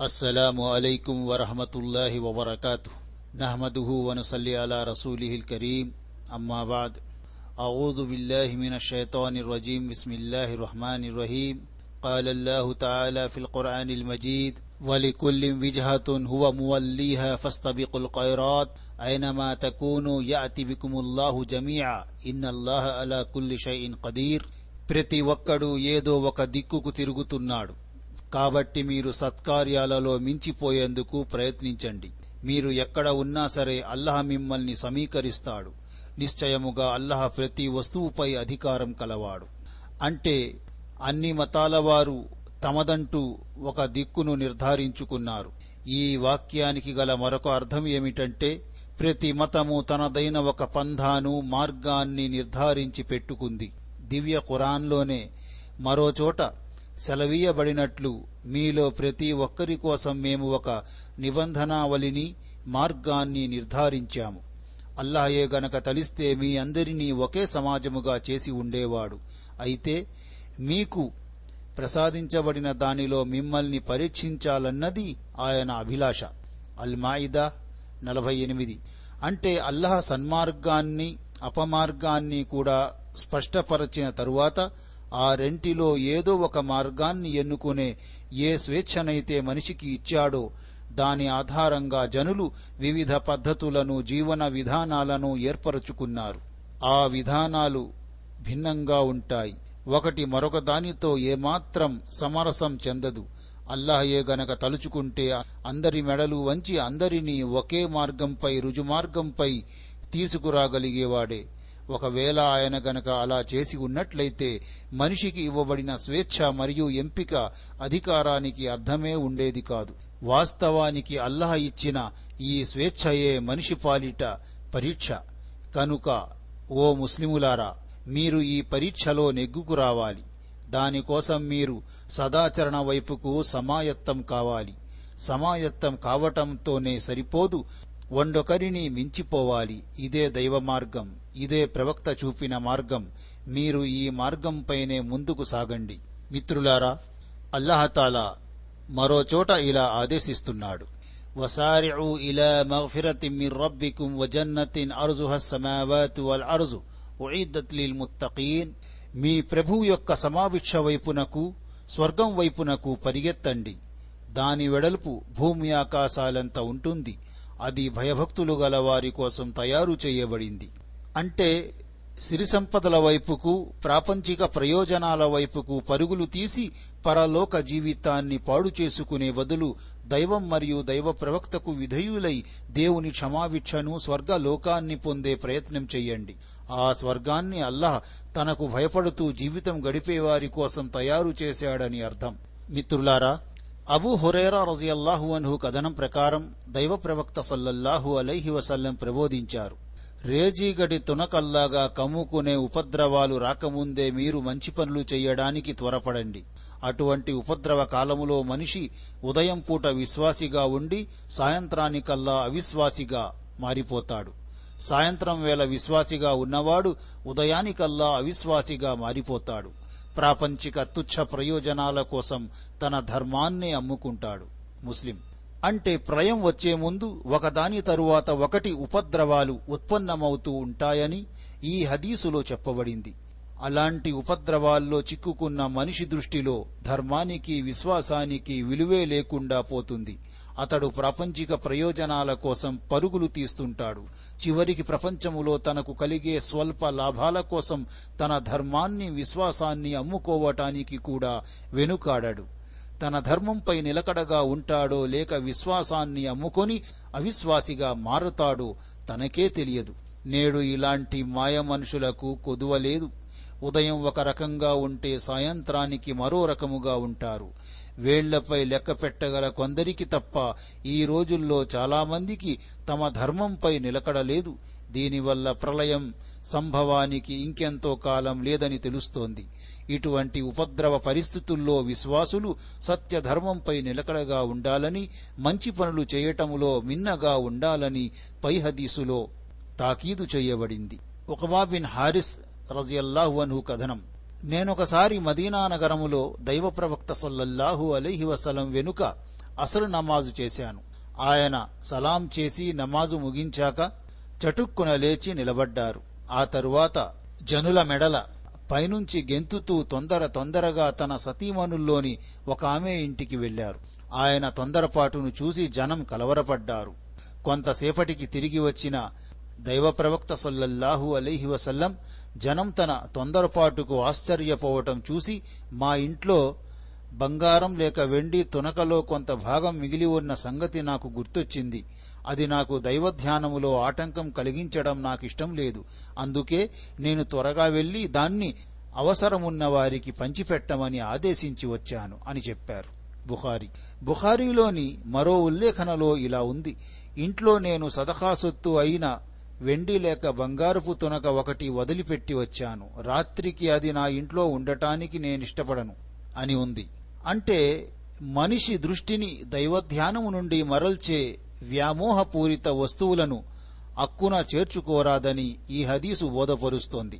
السلام عليكم ورحمة الله وبركاته نحمده ونصلي على رسوله الكريم أما بعد أعوذ بالله من الشيطان الرجيم بسم الله الرحمن الرحيم قال الله تعالى في القرآن المجيد ولكل وجهة هو موليها فاستبقوا الخيرات أينما تكونوا يأتي بكم الله جميعا إن الله على كل شيء قدير ప్రతి ఒక్కడు ఏదో ఒక దిక్కుకు తిరుగుతున్నాడు కాబట్టి మీరు సత్కార్యాలలో మించిపోయేందుకు ప్రయత్నించండి. మీరు ఎక్కడ ఉన్నా సరే అల్లహ మిమ్మల్ని సమీకరిస్తాడు. నిశ్చయముగా అల్లహ ప్రతి వస్తువుపై అధికారం కలవాడు. అంటే అన్ని మతాల వారు తమదంటూ ఒక దిక్కును నిర్ధారించుకున్నారు. ఈ వాక్యానికి గల మరొక అర్థం ఏమిటంటే ప్రతి మతము తనదైన ఒక పంధాను మార్గాన్ని నిర్ధారించి పెట్టుకుంది. దివ్య ఖురాన్లోనే మరోచోట సెలవీయబడినట్లు మీలో ప్రతి ఒక్కరి కోసం మేము ఒక నిబంధనావళిని మార్గాన్ని నిర్ధారించాము. అల్లాహే గనక తలిస్తే మీ అందరినీ ఒకే సమాజముగా చేసి ఉండేవాడు. అయితే మీకు ప్రసాదించబడిన దానిలో మిమ్మల్ని పరీక్షించాలన్నది ఆయన అభిలాష. అల్ మాయిదా నలభై ఎనిమిది. అంటే అల్లహ సన్మార్గాన్ని అపమార్గాన్ని కూడా స్పష్టపరచిన తరువాత ఆ రెంటిలో ఏదో ఒక మార్గాన్ని ఎన్నుకునే ఏ స్వేచ్ఛనైతే మనిషికి ఇచ్చాడో దాని ఆధారంగా జనులు వివిధ పద్ధతులను జీవన విధానాలను ఏర్పరచుకున్నారు. ఆ విధానాలు భిన్నంగా ఉంటాయి. ఒకటి మరొక దానితో ఏమాత్రం సమరసం చెందదు. అల్లాహయే గనక తలుచుకుంటే అందరి మెడలు వంచి అందరినీ ఒకే మార్గంపై రుజుమార్గంపై తీసుకురాగలిగేవాడే. ఒకవేళ ఆయన గనక అలా చేసి ఉన్నట్లయితే మనిషికి ఇవ్వబడిన స్వేచ్ఛ మరియు ఎంపిక అధికారానికి అర్థమే ఉండేది కాదు. వాస్తవానికి అల్లహ ఇచ్చిన ఈ స్వేచ్ఛయే మనిషి పాలిట పరీక్ష. కనుక ఓ ముస్లిములారా మీరు ఈ పరీక్షలో నెగ్గుకు రావాలి. దానికోసం మీరు సదాచరణ వైపుకు సమాయత్తం కావాలి. సమాయత్తం కావటంతోనే సరిపోదు. వండొకరిని మించిపోవాలి. ఇదే దైవ మార్గం. ఇదే ప్రవక్త చూపిన మార్గం. మీరు ఈ మార్గంపైనే ముందుకు సాగండి. మిత్రులారా అల్లహతాలా మరోచోట ఇలా ఆదేశిస్తున్నాడు. وسارعوا ఇలా مغفرة من ربكم وجنة أرزها السماوات والأرض أعدت للمتقين లిల్ మీ ప్రభువు యొక్క సమావిక్ష వైపునకు స్వర్గం వైపునకు పరిగెత్తండి. దాని వెడల్పు భూమి ఆకాశాలంత ఉంటుంది. అది భయభక్తులు గల వారి కోసం తయారు చేయబడింది. అంటే సిరి సంపదల వైపుకు ప్రాపంచిక ప్రయోజనాల వైపుకు పరుగులు తీసి పరలోక జీవితాన్ని పాడు చేసుకునే బదులు దైవం మరియు దైవ ప్రవక్తకు విధేయులై దేవుని క్షమావిక్షను స్వర్గలోకాన్ని పొందే ప్రయత్నం చెయ్యండి ఆ స్వర్గాన్ని అల్లాహ్ తనకు భయపడుతూ జీవితం గడిపేవారి కోసం తయారు చేశాడని అర్థం. మిత్రులారా అబూ హురేరా రజియల్లాహు అన్హు కథనం ప్రకారం దైవ ప్రవక్త సల్లల్లాహు అలైహి వసల్లం ప్రబోధించారు. రేజీగడి తునకల్లాగా కమ్ముకునే ఉపద్రవాలు రాకముందే మీరు మంచి పనులు చెయ్యడానికి త్వరపడండి. అటువంటి ఉపద్రవ కాలములో మనిషి ఉదయం పూట విశ్వాసిగా ఉండి సాయంత్రానికల్లా అవిశ్వాసిగా మారిపోతాడు. సాయంత్రం వేళ విశ్వాసిగా ఉన్నవాడు ఉదయానికల్లా అవిశ్వాసిగా మారిపోతాడు. ప్రాపంచిక తుచ్చ ప్రయోజనాల కోసం తన ధర్మాన్నే అమ్ముకుంటాడు. ముస్లిం. అంటే ప్రయం వచ్చే ముందు ఒకదాని తరువాత ఒకటి ఉపద్రవాలు ఉత్పన్నమవుతూ ఉంటాయని ఈ హదీసులో చెప్పబడింది. అలాంటి ఉపద్రవాల్లో చిక్కుకున్న మనిషి దృష్టిలో ధర్మానికి విశ్వాసానికి విలువే లేకుండా పోతుంది. అతడు ప్రాపంచిక ప్రయోజనాల కోసం పరుగులు తీస్తుంటాడు. చివరికి ప్రపంచములో తనకు కలిగే స్వల్ప లాభాల కోసం తన ధర్మాన్ని విశ్వాసాన్ని అమ్ముకోవటానికి కూడా వెనుకాడడు. తన ధర్మంపై నిలకడగా ఉంటాడో లేక విశ్వాసాన్ని అమ్ముకొని అవిశ్వాసిగా మారుతాడో తనకే తెలియదు. నేడు ఇలాంటి మాయ మనుషులకు కొదువలేదు. ఉదయం ఒక రకంగా ఉంటే సాయంత్రానికి మరో రకముగా ఉంటారు. వేళ్ళపై లెక్క పెట్టగల కొందరికి తప్ప ఈ రోజుల్లో చాలామందికి తమ ధర్మంపై నిలకడలేదు. దీనివల్ల ప్రళయం సంభవానికి ఇంకెంతో కాలం లేదని తెలుస్తోంది. ఇటువంటి ఉపద్రవ పరిస్థితుల్లో విశ్వాసులు సత్యధర్మంపై నిలకడగా ఉండాలని మంచి పనులు చేయటములో మిన్నగా ఉండాలని పై హదీసులో తాకీదు చేయబడింది. ఉకబా బిన్ హారిస్ రజియల్లాహు అన్హు కథనం. నేనొకసారి మదీనా నగరములో దైవ ప్రవక్త సొల్లల్లాహు అలీహి వసలం వెనుక అసలు నమాజు చేశాను. ఆయన సలాం చేసి నమాజు ముగించాక చటుక్కున లేచి నిలబడ్డారు. ఆ తరువాత జనుల మెడల పైనుంచి గెంతుతూ తొందర తొందరగా తన సతీమణుల్లోని ఒక ఆమె ఇంటికి వెళ్ళారు ఆయన తొందరపాటును చూసి జనం కలవరపడ్డారు. కొంతసేపటికి తిరిగి వచ్చిన దైవ ప్రవక్త సొల్లల్లాహు అలీహి వసల్లం జనం తన తొందరపాటుకు ఆశ్చర్యపోవటం చూసి మా ఇంట్లో బంగారం లేక వెండి తునకలో కొంత భాగం మిగిలి ఉన్న సంగతి నాకు గుర్తొచ్చింది. అది నాకు దైవధ్యానములో ఆటంకం కలిగించడం నాకిష్టం లేదు. అందుకే నేను త్వరగా వెళ్ళి దాన్ని అవసరమున్న వారికి పంచిపెట్టమని ఆదేశించి వచ్చాను అని చెప్పారు. బుఖారి. బుఖారీలోని మరో ఉల్లేఖనలో ఇలా ఉంది. ఇంట్లో నేను సదఖాసొత్తు అయిన వెండి లేక బంగారపు తునక ఒకటి వదిలిపెట్టి వచ్చాను. రాత్రికి అది నా ఇంట్లో ఉండటానికి నేనిష్టపడను అని ఉంది. అంటే మనిషి దృష్టిని దైవధ్యానము నుండి మరల్చే వ్యామోహపూరిత వస్తువులను అక్కున చేర్చుకోరాదని ఈ హదీసు బోధపరుస్తోంది.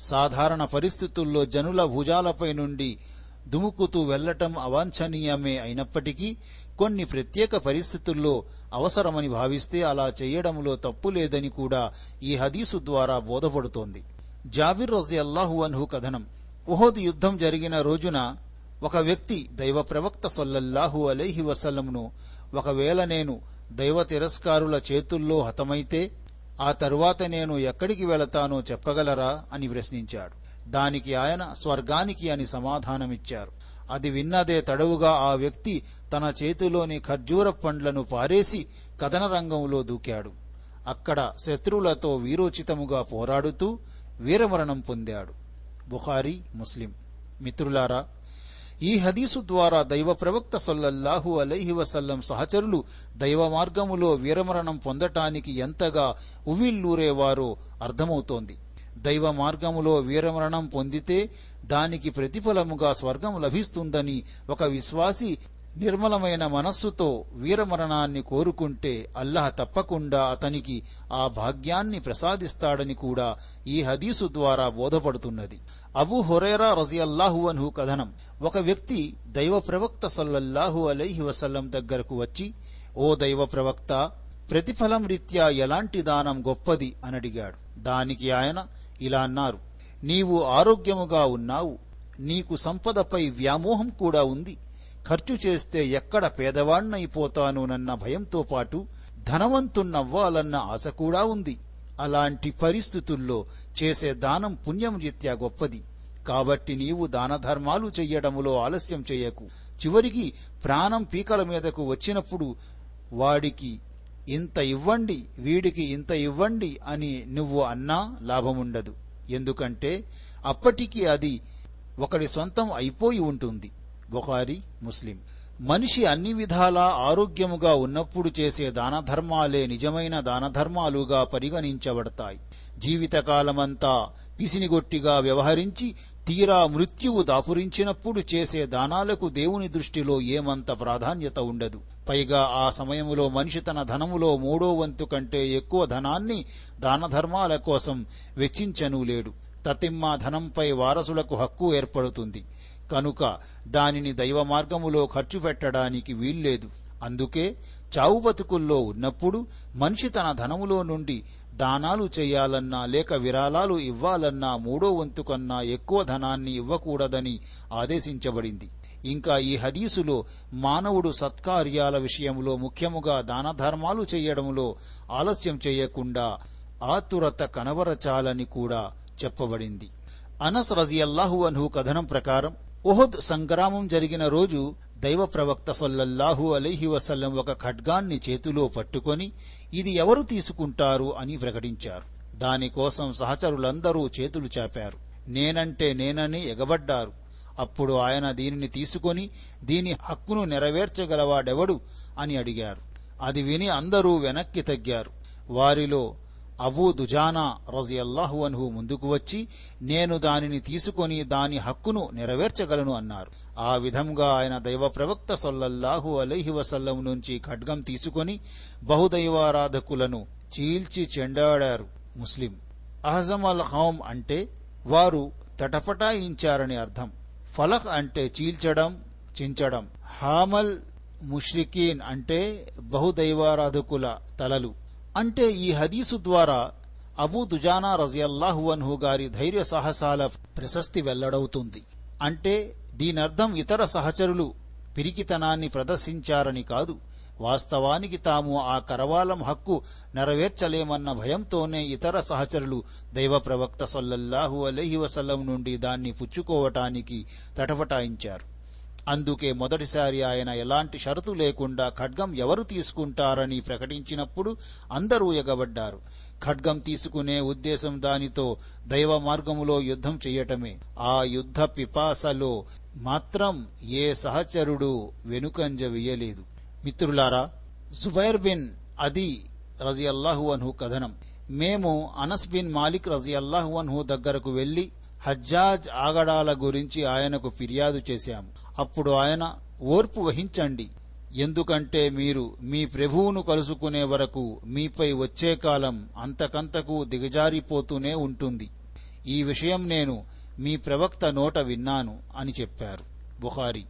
సాధారణ పరిస్థితుల్లో జనుల భుజాలపై నుండి దుముకుతూ వెళ్ళటం అవాంఛనీయమే అయినప్పటికీ కొన్ని ప్రత్యేక పరిస్థితుల్లో అవసరమని భావిస్తే అలా చేయడంలో తప్పు లేదని కూడా ఈ హదీసు ద్వారా బోధపడుతోంది. జాబిర్ రజియల్లాహు అన్హు కథనం. ఉహద్ యుద్ధం జరిగిన రోజున ఒక వ్యక్తి దైవ ప్రవక్త సొల్లల్లాహు అలైహి వసల్లంను ఒకవేళ నేను దైవ తిరస్కారుల చేతుల్లో హతమైతే ఆ తరువాత నేను ఎక్కడికి వెళతానో చెప్పగలరా అని ప్రశ్నించాడు. దానికి ఆయన స్వర్గానికి అని సమాధానమిచ్చారు. అది విన్నదే తడవుగా ఆ వ్యక్తి తన చేతిలోని ఖర్జూర పండ్లను పారేసి కథన రంగంలో దూకాడు. అక్కడ శత్రువులతో వీరోచితముగా పోరాడుతూ వీరమరణం పొందాడు. బుఖారీ ముస్లిం. మిత్రులారా ఈ హదీసు ద్వారా దైవ ప్రవక్త సొల్లల్లాహు అలైహి వసల్లం సహచరులు దైవ మార్గములో వీరమరణం పొందటానికి ఎంతగా ఉవిల్లూరేవారో అర్థమవుతోంది. దైవ మార్గములో వీరమరణం పొందితే దానికి ప్రతిఫలముగా స్వర్గం లభిస్తుందని ఒక విశ్వాసి నిర్మలమైన మనస్సుతో వీరమరణాన్ని కోరుకుంటే అల్లహ తప్పకుండా అతనికి ఆ భాగ్యాన్ని ప్రసాదిస్తాడని కూడా ఈ హదీసు ద్వారా బోధపడుతున్నది. అబు హొరేరా రజియల్లాహు అన్హు కథనం. ఒక వ్యక్తి దైవ ప్రవక్త సల్లల్లాహు అలైహి వసల్లం దగ్గరకు వచ్చి ఓ దైవ ప్రవక్త ప్రతిఫలం రీత్యా ఎలాంటి దానం గొప్పది? అనడిగాడు దానికి ఆయన ఇలా అన్నారు. నీవు ఆరోగ్యముగా ఉన్నావు. నీకు సంపదపై వ్యామోహం కూడా ఉంది. ఖర్చు చేస్తే ఎక్కడ పేదవాణ్ణైపోతానోనన్న భయంతో పాటు ధనవంతున్నవ్వాలన్న ఆశ కూడా ఉంది. అలాంటి పరిస్థితుల్లో చేసే దానం పుణ్యం రీత్యా గొప్పది. కాబట్టి నీవు దాన ధర్మాలు చెయ్యడములో ఆలస్యం చేయకు. చివరికి ప్రాణం పీకల మీదకు వచ్చినప్పుడు వాడికి ఇంత ఇవ్వండి వీడికి ఇంత ఇవ్వండి అని నువ్వు అన్నా లాభముండదు. ఎందుకంటే అప్పటికి అది ఒకడి సొంతం అయిపోయి ఉంటుంది. బుఖారి ముస్లిం. మనిషి అన్ని విధాలా ఆరోగ్యముగా ఉన్నప్పుడు చేసే దానధర్మాలే నిజమైన దానధర్మాలుగా పరిగణించబడతాయి. జీవితకాలమంతా పిసినిగొట్టిగా వ్యవహరించి తీరా మృత్యువు దాపురించినప్పుడు చేసే దానాలకు దేవుని దృష్టిలో ఏమంత ప్రాధాన్యత ఉండదు. పైగా ఆ సమయములో మనిషి తన ధనములో మూడో వంతు కంటే ఎక్కువ ధనాన్ని దానధర్మాల కోసం వెచ్చించనూ లేడు. తతిమ్మ ధనంపై వారసులకు హక్కు ఏర్పడుతుంది. కనుక దానిని దైవ మార్గములో ఖర్చు పెట్టడానికి వీల్లేదు. అందుకే చావు బతుకుల్లో ఉన్నప్పుడు మనిషి తన ధనములో నుండి దానాలు చేయాలన్నా లేక విరాళాలు ఇవ్వాలన్నా మూడో వంతు కన్నా ఎక్కువ ధనాన్ని ఇవ్వకూడదని ఆదేశించబడింది. ఇంకా ఈ హదీసులో మానవుడు సత్కార్యాల విషయంలో ముఖ్యముగా దాన ధర్మాలు చేయడంలో ఆలస్యం చేయకుండా ఆతురత కనబరచాలని కూడా చెప్పబడింది. అనస్ రజియల్లాహు అన్హు కథనం ప్రకారం ఉహద్ సంగ్రామం జరిగిన రోజు దైవ ప్రవక్త సొల్లల్లాహు అలైహి వసల్లం ఒక ఖడ్గాన్ని చేతిలో పట్టుకొని ఇది ఎవరు తీసుకుంటారు? అని ప్రకటించారు. దానికోసం సహచరులందరూ చేతులు చాపారు. నేనంటే నేనని ఎగబడ్డారు. అప్పుడు ఆయన దీనిని తీసుకొని దీని హక్కును నెరవేర్చగలవాడెవడు? అని అడిగారు. అది విని అందరూ వెనక్కి తగ్గారు. వారిలో అబూ దుజానా రజియల్లాహు అన్హు ముందుకు వచ్చి నేను దానిని తీసుకొని దాని హక్కును నెరవేర్చగలను అన్నారు. ఆ విధంగా ఆయన దైవ ప్రవక్త సొల్లల్లాహు అలైహి వసల్లం నుంచి ఖడ్గం తీసుకొని బహుదైవారాధకులను చీల్చి చెండాడారు ముస్లిం. అహజం అల్ హౌమ్ అంటే వారు తటపటాయించారని అర్థం. ఫలహ్ అంటే చీల్చడం చించడం. హామల్ ముష్రికీన్ అంటే బహుదైవారాధకుల తలలు. అంటే ఈ హదీసు ద్వారా అబూ దుజానా రజియల్లాహు అన్హు గారి ధైర్య సాహసాల ప్రశస్తి వెల్లడవుతుంది. అంటే దీనర్థం ఇతర సహచరులు పిరికితనాన్ని ప్రదర్శించారని కాదు వాస్తవానికి తాము ఆ కరవాలం హక్కు నెరవేర్చలేమన్న భయంతోనే ఇతర సహచరులు దైవ ప్రవక్త సొల్లల్లాహు అలహి వసల్లం నుండి దాన్ని పుచ్చుకోవటానికి తటపటాయించారు అందుకే మొదటిసారి ఆయన ఎలాంటి షరతు లేకుండా ఖడ్గం ఎవరు తీసుకుంటారని ప్రకటించినప్పుడు అందరూ ఎగబడ్డారు. ఖడ్గం తీసుకునే ఉద్దేశం దానితో దైవ మార్గములో యుద్ధం చెయ్యటమే ఆ యుద్ధ పిపాసలో మాత్రం ఏ సహచరుడు వెనుకంజ వేయలేదు. మిత్రులారా జుబైర్ బిన్ అది రజియల్లాహు అన్హు కథనం. మేము అనస్ బిన్ మాలిక్ రజియల్లాహు అన్హు దగ్గరకు వెళ్ళి హజ్జాజ్ ఆగడాల గురించి ఆయనకు ఫిర్యాదు చేశాము అప్పుడు ఆయన ఓర్పు వహించండి. ఎందుకంటే మీరు మీ ప్రభువును కలుసుకునే వరకు మీపై వచ్చే కాలం అంతకంతకు దిగజారిపోతూనే ఉంటుంది. ఈ విషయం నేను మీ ప్రవక్త నోట విన్నాను అని చెప్పారు బుహారి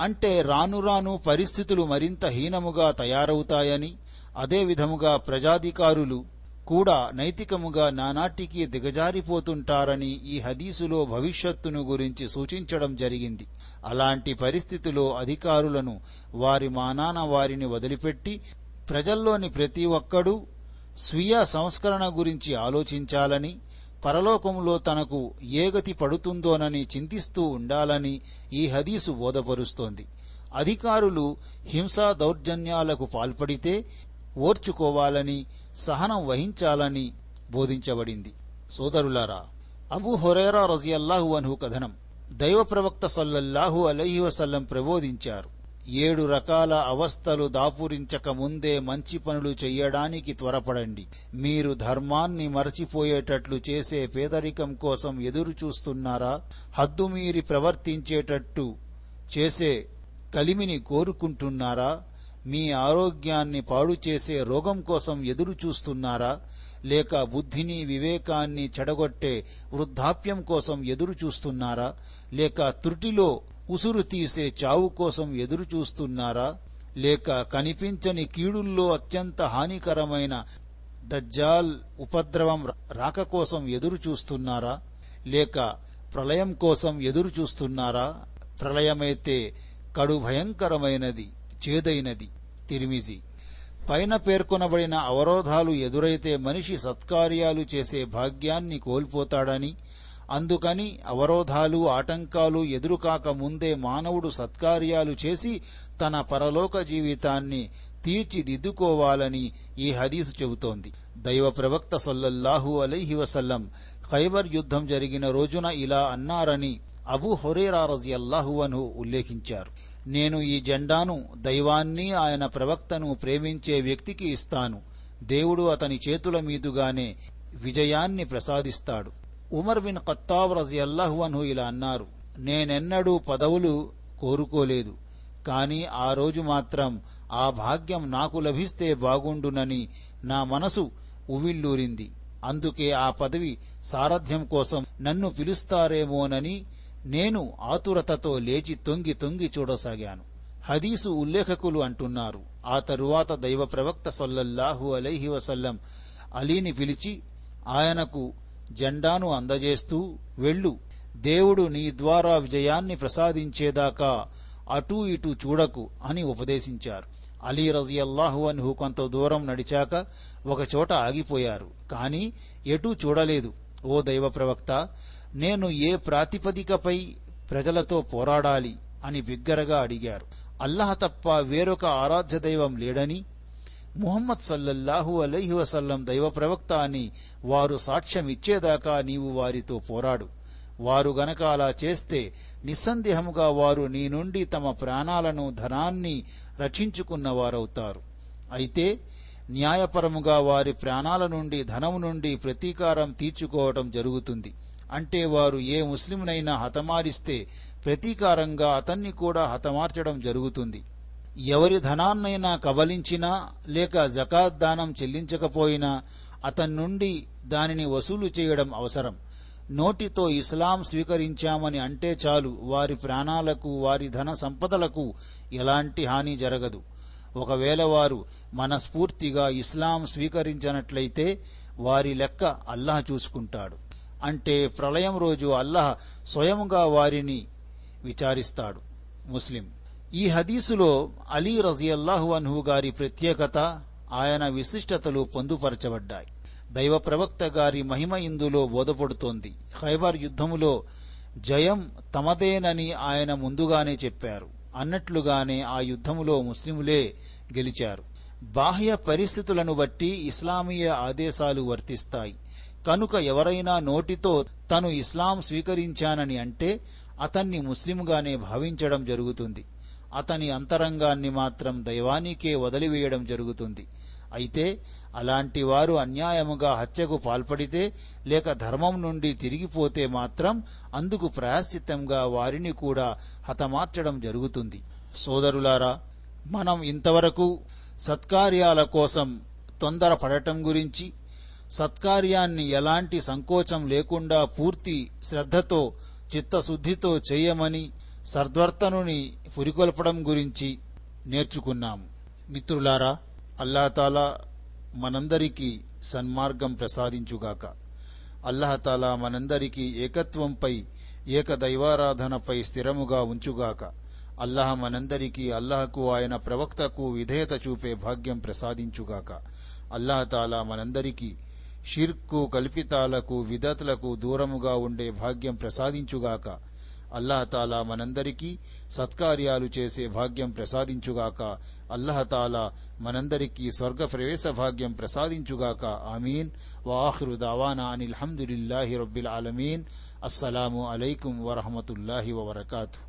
అంటే రాను రాను పరిస్థితులు మరింత హీనముగా తయారవుతాయని అదే విధముగా ప్రజాధికారులు కూడా నైతికముగా నానాటికి దిగజారిపోతుంటారని ఈ హదీసులో భవిష్యత్తును గురించి సూచించడం జరిగింది. అలాంటి పరిస్థితిలో అధికారులను వారి మానాన వారిని వదిలిపెట్టి ప్రజల్లోని ప్రతి ఒక్కడూ స్వీయ సంస్కరణ గురించి ఆలోచించాలని పరలోకంలో తనకు ఏగతి పడుతుందోనని చింతిస్తూ ఉండాలని ఈ హదీసు బోధపరుస్తోంది. అధికారులు హింసా దౌర్జన్యాలకు పాల్పడితే ఓర్చుకోవాలని సహనం వహించాలని బోధించబడింది. సోదరులారా అబు హొరేరా రజియల్లాహు అన్హు కథనం దైవ ప్రవక్త సల్లల్లాహు అలహి వసల్లం ప్రబోధించారు. ఏడు రకాల అవస్థలు దాపురించక ముందే మంచి పనులు చెయ్యడానికి త్వరపడండి. మీరు ధర్మాన్ని మరచిపోయేటట్లు చేసే పేదరికం కోసం ఎదురు చూస్తున్నారా హద్దుమీరి ప్రవర్తించేటట్టు చేసే కలిమిని కోరుకుంటున్నారా? మీ ఆరోగ్యాన్ని పాడు చేసే రోగం కోసం ఎదురు చూస్తున్నారా? లేక బుద్ధిని వివేకాన్ని చెడగొట్టే వృద్ధాప్యం కోసం ఎదురు చూస్తున్నారా? లేక త్రుటిలో ఉసురు తీసే చావు కోసం ఎదురు చూస్తున్నారా? లేక కనిపించని కీడుల్లో అత్యంత హానికరమైన దజ్జాల్ ఉపద్రవం రాక కోసం ఎదురు చూస్తున్నారా? లేక ప్రళయం కోసం ఎదురు చూస్తున్నారా? ప్రళయమైతే కడు భయంకరమైనది. చేదైనది. తిరిమిజి. పైన పేర్కొనబడిన అవరోధాలు ఎదురైతే మనిషి సత్కార్యాలు చేసే భాగ్యాన్ని కోల్పోతాడని అందుకని అవరోధాలు ఆటంకాలు ఎదురుకాక ముందే మానవుడు సత్కార్యాలు చేసి తన పరలోక జీవితాన్ని తీర్చిదిద్దుకోవాలని ఈ హదీసు చెబుతోంది. దైవ ప్రవక్త సొల్లల్లాహు అలైహి వసల్లం ఖైబర్ యుద్ధం జరిగిన రోజున ఇలా అన్నారని అబు హొరేరా రజియల్లాహు అను ఉల్లేఖించారు. నేను ఈ జెండాను దైవాన్ని ఆయన ప్రవక్తను ప్రేమించే వ్యక్తికి ఇస్తాను. దేవుడు అతని చేతుల మీదుగానే విజయాన్ని ప్రసాదిస్తాడు. ఉమర్ బిన్ ఖత్తాబ్ రజియల్లాహు అన్హు ఇలా అన్నారు నేనెన్నడూ పదవులు కోరుకోలేదు కాని ఆ రోజు మాత్రం ఆ భాగ్యం నాకు లభిస్తే బాగుండునని నా మనసు ఉవిల్లూరింది అందుకే ఆ పదవి సారథ్యం కోసం నన్ను పిలుస్తారేమోనని నేను ఆతురతతో లేచి తొంగి తొంగి చూడసాగాను. హదీసు ఉల్లేఖకులు అంటున్నారు ఆ తరువాత దైవ ప్రవక్త సొల్లల్లాహు అలైహి వసల్లం అలీని పిలిచి ఆయనకు జెండాను అందజేస్తూ వెళ్ళు దేవుడు నీ ద్వారా విజయాన్ని ప్రసాదించేదాకా అటూ ఇటూ చూడకు అని ఉపదేశించారు. అలీ రజియల్లాహు అన్హు కొంత దూరం నడిచాక ఒకచోట ఆగిపోయారు. కాని ఎటూ చూడలేదు. ఓ దైవ ప్రవక్త నేను ఏ ప్రాతిపదికపై ప్రజలతో పోరాడాలి అని బిగ్గరగా అడిగారు. అల్లహ తప్ప వేరొక ఆరాధ్య దైవం లేడని ముహమ్మద్ సల్లల్లాహు అలైహి వసల్లం దైవ ప్రవక్త అని వారు సాక్ష్యం ఇచ్చేదాకా నీవు వారితో పోరాడు. వారు గనక అలా చేస్తే నిస్సందేహముగా వారు నీ నుండి తమ ప్రాణాలను ధనాన్ని రక్షించుకున్నవారవుతారు. అయితే న్యాయపరముగా వారి ప్రాణాల నుండి ధనము నుండి ప్రతీకారం తీర్చుకోవటం జరుగుతుంది. అంటే వారు ఏ ముస్లింనైనా హతమారిస్తే ప్రతీకారంగా అతన్ని కూడా హతమార్చడం జరుగుతుంది. ఎవరి ధనాన్నైనా కబలించినా లేక జకాత్ దానం చెల్లించకపోయినా అతని నుండి దానిని వసూలు చేయడం అవసరం. నోటితో ఇస్లాం స్వీకరించామని అంటే చాలు వారి ప్రాణాలకు వారి ధన సంపదలకు ఎలాంటి హాని జరగదు. ఒకవేళ వారు మనస్ఫూర్తిగా ఇస్లాం స్వీకరించినట్లయితే వారి లెక్క అల్లాహ్ చూసుకుంటాడు. అంటే ప్రళయం రోజు అల్లాహ్ స్వయంగా వారిని విచారిస్తాడు. ముస్లిం. ఈ హదీసులో అలీ రజియల్లాహు అన్హు గారి ప్రత్యేకత ఆయన విశిష్టతలు పొందుపరచబడ్డాయి. దైవ ప్రవక్త గారి మహిమ ఇందులో బోధపడుతోంది. ఖైబర్ యుద్ధములో జయం తమదేనని ఆయన ముందుగానే చెప్పారు. అన్నట్లుగానే ఆ యుద్ధములో ముస్లిములే గెలిచారు. బాహ్య పరిస్థితులను బట్టి ఇస్లామీయ ఆదేశాలు వర్తిస్తాయి. కనుక ఎవరైనా నోటితో తను ఇస్లాం స్వీకరించానని అంటే అతన్ని ముస్లింగానే భావించడం జరుగుతుంది. అతని అంతరంగాన్ని మాత్రం దైవానికే వదిలివేయడం జరుగుతుంది. అయితే అలాంటి వారు అన్యాయముగా హత్యకు పాల్పడితే లేక ధర్మం నుండి తిరిగిపోతే మాత్రం అందుకు ప్రాయశ్చిత్తంగా వారిని కూడా హతమార్చడం జరుగుతుంది. సోదరులారా మనం ఇంతవరకు సత్కార్యాల కోసం తొందరపడటం గురించి సత్కార్యాన్ని ఎలాంటి సంకోచం లేకుండా పూర్తి శ్రద్ధతో చిత్తశుద్ధితో చేయమని సద్వర్తనుని పురికొల్పడం గురించి నేర్చుకున్నాము. మిత్రులారా అల్లాహతాలా మనందరికీ సన్మార్గం ప్రసాదించుగాక. అల్లహతాలా మనందరికీ ఏకత్వంపై ఏకదైవారాధనపై స్థిరముగా ఉంచుగాక. అల్లహ మనందరికీ అల్లహకు ఆయన ప్రవక్తకు విధేయత చూపే భాగ్యం ప్రసాదించుగాక. అల్లహతాలా మనందరికీ షిర్కు కల్పితాలకు విదతులకు దూరముగా ఉండే భాగ్యం ప్రసాదించుగాక. అల్లహతాలా మనందరికీ సత్కార్యాలు చేసే భాగ్యం ప్రసాదించుగాక. అల్లహతాలా మనందరికీ స్వర్గ ప్రవేశ భాగ్యం ప్రసాదించుగాక. ఆమీన్. వాహ్రు దావానా అనిల్ హమ్దులిల్లాహి రబ్బిల్ ఆలమీన్. అస్సలాము అలైకుం వరహమతుల్లాహి వబర్కాతు.